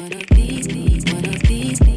Thank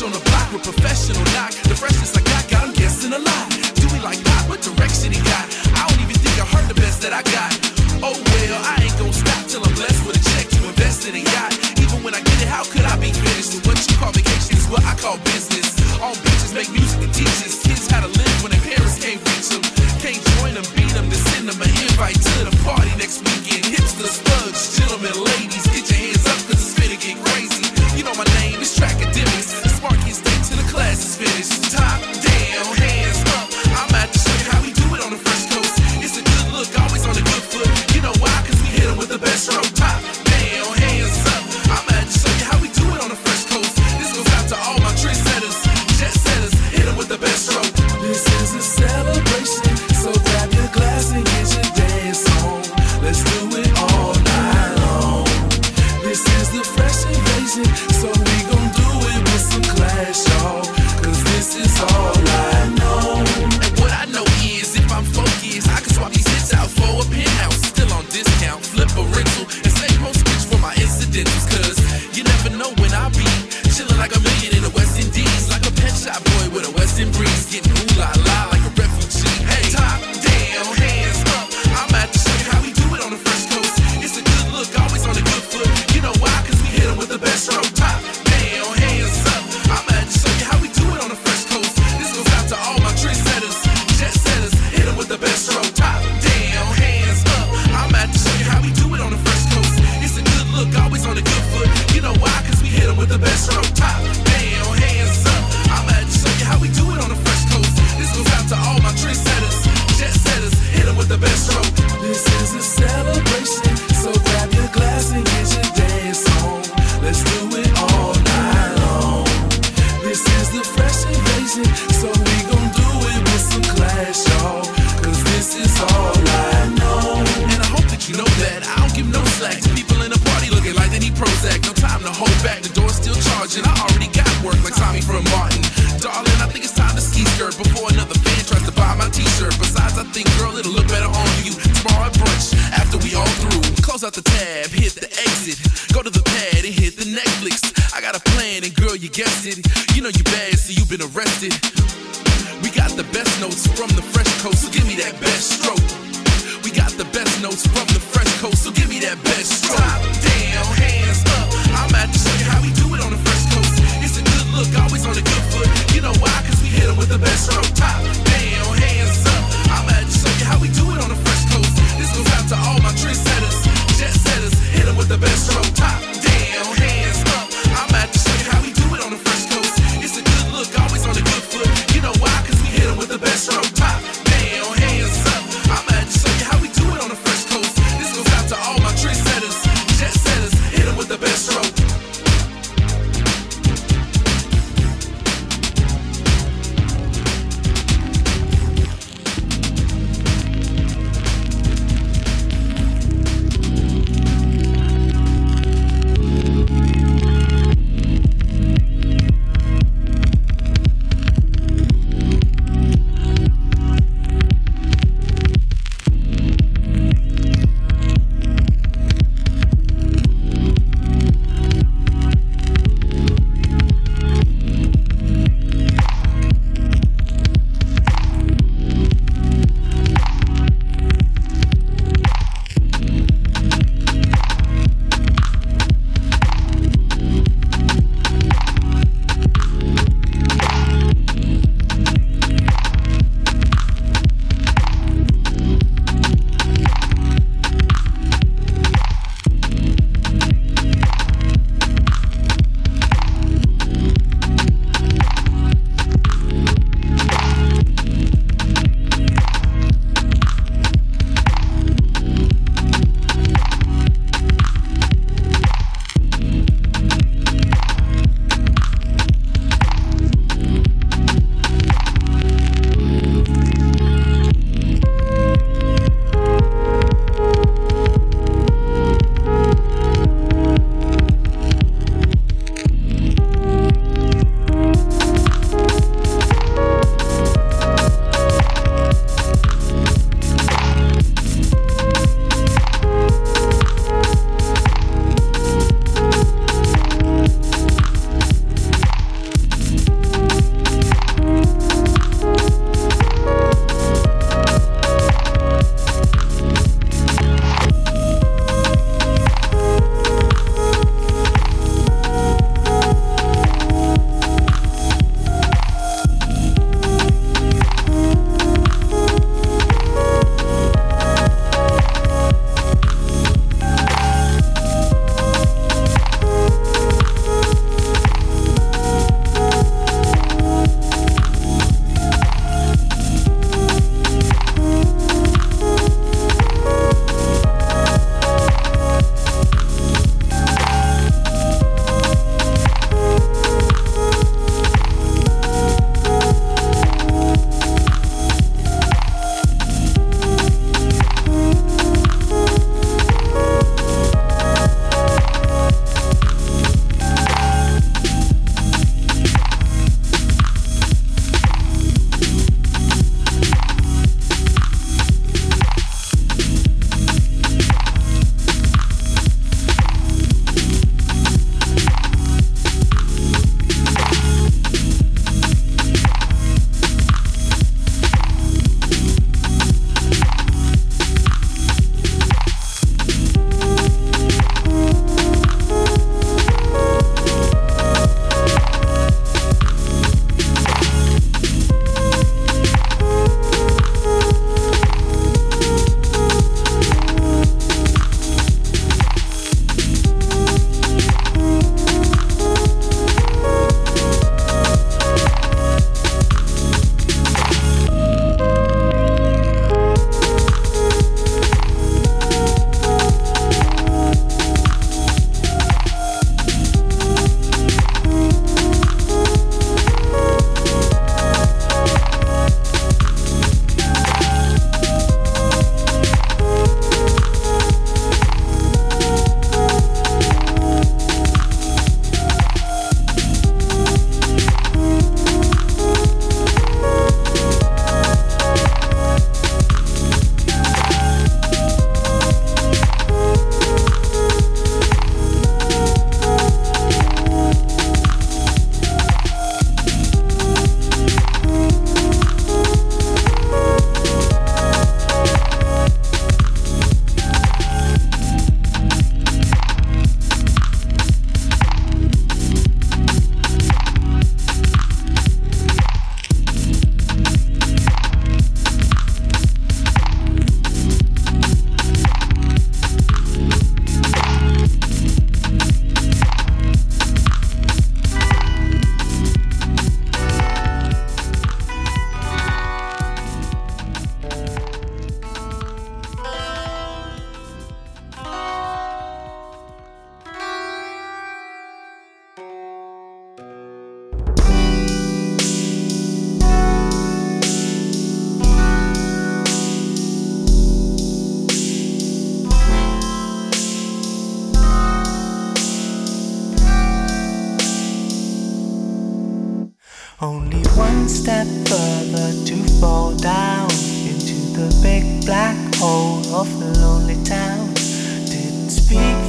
fresh on the block with professional knock. The freshest I got, got him guessing a lot. Do we like pop? What direction he got? I don't even think I heard the best that I got. better on you tomorrow at brunch after we all through. Close out the tab, hit the exit, go to the pad and hit the Netflix. I got a plan and girl, you guessed it. You know you bad, so you've been arrested. We got the best notes from the fresh coast, so give me that best stroke. We got the best notes from the fresh coast, so give me that best stroke.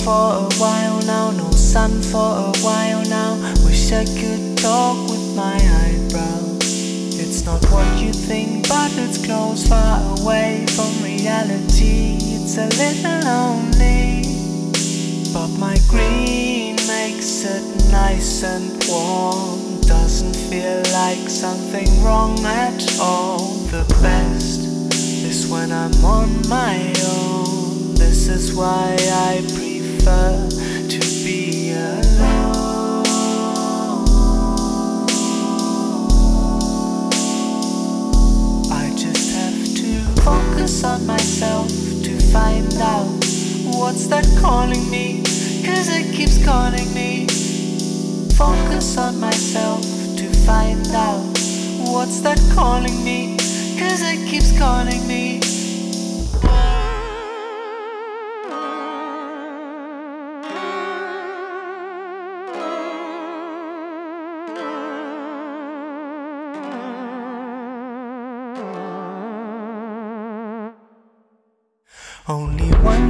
For a while now, no sun for a while now. Wish I could talk with my eyebrows. It's not what you think, but it's close, far away from reality. It's a little lonely, but my green makes it nice and warm. Doesn't feel like something wrong at all. The best is when I'm on my own. This is why I prefer to be alone. I just have to focus on myself to find out what's that calling me. Cause it keeps calling me. Focus on myself to find out what's that calling me. Cause it keeps calling me.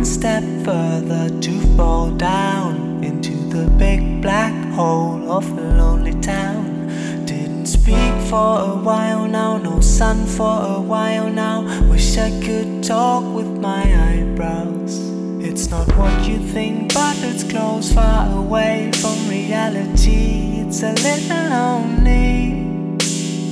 One step further to fall down into the big black hole of a lonely town. Didn't speak for a while now, no sun for a while now. Wish I could talk with my eyebrows. It's not what you think, but it's close, far away from reality. It's a little lonely.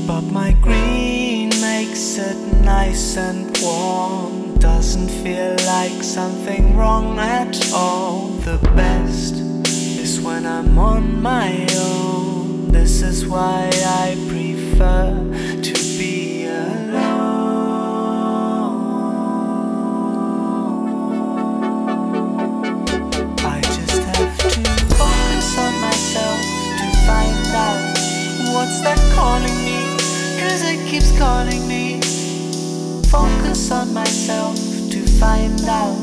But my green makes it nice and warm. Doesn't feel like something wrong at all. The best is when I'm on my own. This is why I prefer to be alone. I just have to focus on myself to find out what's that calling me. Cause it keeps calling me. Focus on myself to find out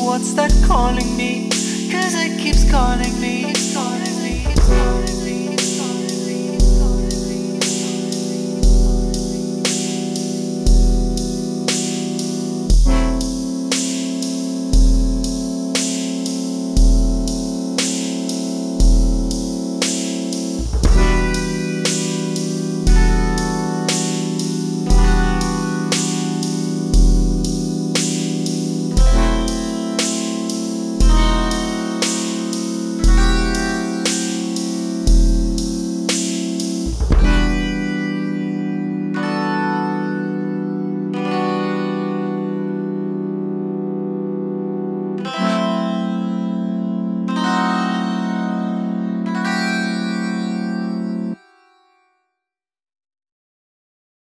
what's that calling me. Cause it keeps calling me. Calling me. Keeps calling me.